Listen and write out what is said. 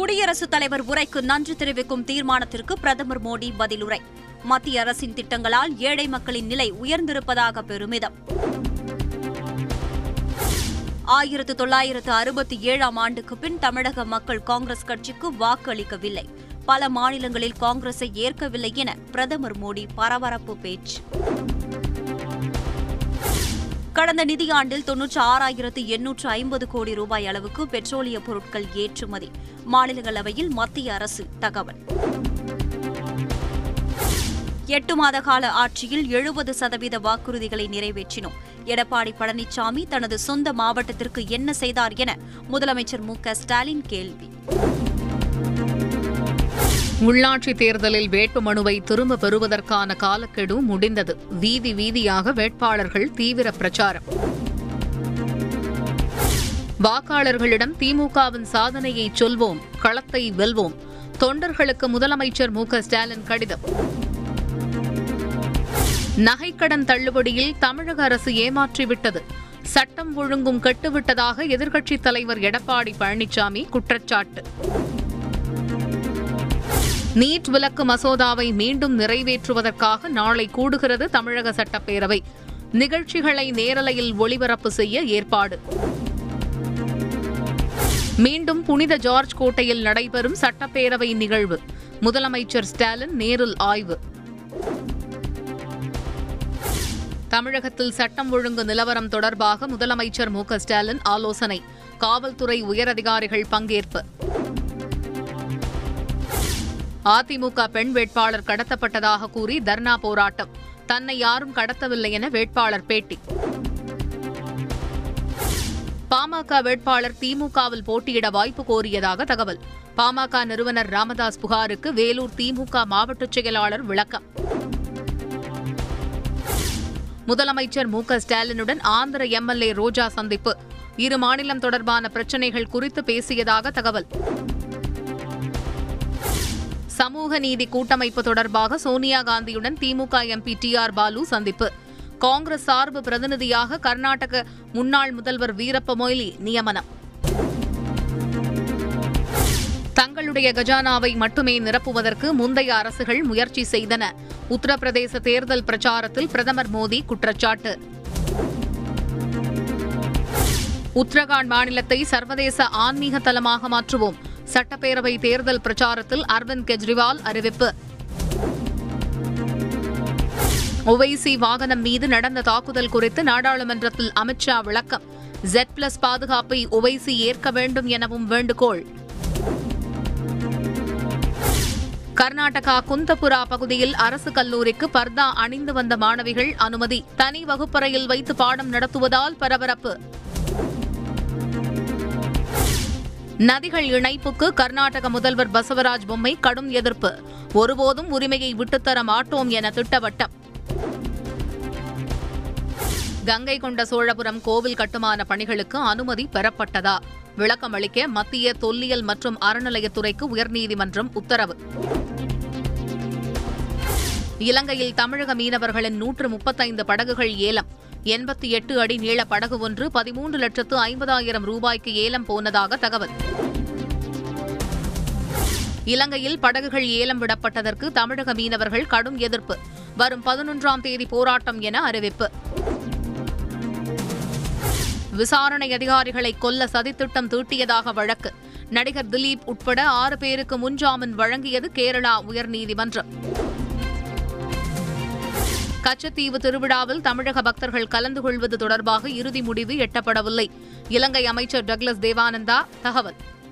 குடியரசுத் தலைவர் உரைக்கு நன்றி தெரிவிக்கும் தீர்மானத்திற்கு பிரதமர் மோடி பதிலுரை. மத்திய அரசின் திட்டங்களால் ஏழை மக்களின் நிலை உயர்ந்திருப்பதாக பெருமிதம். ஆயிரத்து தொள்ளாயிரத்து அறுபத்தி ஏழாம் ஆண்டுக்கு பின் தமிழக மக்கள் காங்கிரஸ் கட்சிக்கு வாக்களிக்கவில்லை. பல மாநிலங்களில் காங்கிரஸை ஏற்கவில்லை என பிரதமர் மோடி பரபரப்பு பேச்சு. கடந்த நிதியாண்டில் தொன்னூற்றி ஆறாயிரத்து எண்ணூற்று ஐம்பது கோடி ரூபாய் அளவுக்கு பெட்ரோலிய பொருட்கள் ஏற்றுமதி. மாநிலங்களவையில் மத்திய அரசு தகவல். எட்டு மாத கால ஆட்சியில் எழுபது சதவீத வாக்குறுதிகளை நிறைவேற்றினோம். எடப்பாடி பழனிசாமி தனது சொந்த மாவட்டத்திற்கு என்ன செய்தார் என முதலமைச்சர் மு க ஸ்டாலின் கேள்வி. உள்ளாட்சி தேர்தலில் வேட்புமனுவை திரும்ப பெறுவதற்கான காலக்கெடு முடிந்தது. வீதி வீதியாக வேட்பாளர்கள் தீவிர பிரச்சாரம். வாக்காளர்களிடம் திமுகவின் சாதனையை சொல்வோம் களத்தை வெல்வோம். தொண்டர்களுக்கு முதலமைச்சர் மு ஸ்டாலின் கடிதம். நகைக்கடன் தள்ளுபடியில் தமிழக அரசு ஏமாற்றிவிட்டது. சட்டம் ஒழுங்கும் கெட்டுவிட்டதாக எதிர்க்கட்சித் தலைவர் எடப்பாடி பழனிசாமி குற்றச்சாட்டு. நீட் விலக்கு மசோதாவை மீண்டும் நிறைவேற்றுவதற்காக நாளை கூடுகிறது தமிழக சட்டப்பேரவை. நிகழ்ச்சிகளை நேரலையில் ஒளிபரப்பு செய்ய ஏற்பாடு. மீண்டும் புனித ஜார்ஜ் கோட்டையில் நடைபெறும் சட்டப்பேரவை நிகழ்வு. முதலமைச்சர் ஸ்டாலின் நேரில் ஆய்வு. தமிழகத்தில் சட்டம் ஒழுங்கு நிலவரம் தொடர்பாக முதலமைச்சர் மு ஸ்டாலின் ஆலோசனை. காவல்துறை உயரதிகாரிகள் பங்கேற்பு. அதிமுக பெண் வேட்பாளர் கடத்தப்பட்டதாக கூறி தர்ணா போராட்டம். தன்னை யாரும் கடத்தவில்லை என வேட்பாளர் பேட்டி. பாமக வேட்பாளர் திமுகவில் போட்டியிட வாய்ப்பு கோரியதாக தகவல். பாமக நிறுவனர் ராமதாஸ் புகாருக்கு வேலூர் திமுக மாவட்ட செயலாளர் விளக்கம். முதலமைச்சர் மு க ஸ்டாலினுடன் ஆந்திர எம்எல்ஏ ரோஜா சந்திப்பு. இரு மாநிலம் தொடர்பான பிரச்சினைகள் குறித்து பேசியதாக தகவல். சமூக நீதி கூட்டமைப்பு தொடர்பாக சோனியா காந்தியுடன் DMK MP D R Baalu சந்திப்பு. காங்கிரஸ் சார்பு பிரதிநிதியாக கர்நாடக முன்னாள் முதல்வர் வீரப்ப மொய்லி நியமனம். தங்களுடைய கஜானாவை மட்டுமே நிரப்புவதற்கு முந்தைய அரசுகள் முயற்சி செய்தன. உத்தரப்பிரதேச தேர்தல் பிரச்சாரத்தில் பிரதமர் மோடி குற்றச்சாட்டு. உத்தரகாண்ட் மாநிலத்தை சர்வதேச ஆன்மீக தலமாக மாற்றுவோம். சட்டப்பேரவை தேர்தல் பிரச்சாரத்தில் அரவிந்த் கெஜ்ரிவால் அறிவிப்பு. ஒவைசி வாகனம் மீது நடந்த தாக்குதல் குறித்து நாடாளுமன்றத்தில் அமித்ஷா விளக்கம். ஜெட் பிளஸ் பாதுகாப்பை ஒவைசி ஏற்க வேண்டும் எனவும் வேண்டுகோள். கர்நாடகா குந்தபுரா பகுதியில் அரசு கல்லூரிக்கு பர்தா அணிந்து வந்த மாணவிகள் அனுமதி. தனி வகுப்பறையில் வைத்து பாடம் நடத்துவதால் பரபரப்பு. நதிகள் இணைப்புக்கு கர்நாடக முதல்வர் பசவராஜ் பொம்மை கடும் எதிர்ப்பு. ஒருபோதும் உரிமையை விட்டுத்தர மாட்டோம் என திட்டவட்டம். கங்கை கொண்ட சோழபுரம் கோவில் கட்டுமான பணிகளுக்கு அனுமதி பெறப்பட்டதா? விளக்கம் அளிக்க மத்திய தொல்லியல் மற்றும் அறநிலையத்துறைக்கு உயர்நீதிமன்றம் உத்தரவு. இலங்கையில் தமிழக மீனவர்களின் நூற்று முப்பத்தைந்து படகுகள் ஏலம். எண்பத்தி எட்டு அடி நீள படகு ஒன்று பதிமூன்று லட்சத்து ஐம்பதாயிரம் ரூபாய்க்கு ஏலம் போனதாக தகவல். இலங்கையில் படகுகள் ஏலம் விடப்பட்டதற்கு தமிழக மீனவர்கள் கடும் எதிர்ப்பு. வரும் பதினொன்றாம் தேதி போராட்டம் என அறிவிப்பு. விசாரணை அதிகாரிகளை கொல்ல சதித்திட்டம் தீட்டியதாக வழக்கு. நடிகர் திலீப் உட்பட ஆறு பேருக்கு முன்ஜாமீன் வழங்கியது கேரளா உயர்நீதிமன்றம். கச்சத்தீவு திருவிழாவில் தமிழக பக்தர்கள் கலந்து கொள்வது தொடர்பாக இறுதி முடிவு எட்டப்படவில்லை. இலங்கை அமைச்சர் டக்ளஸ் தேவானந்தா தகவல்.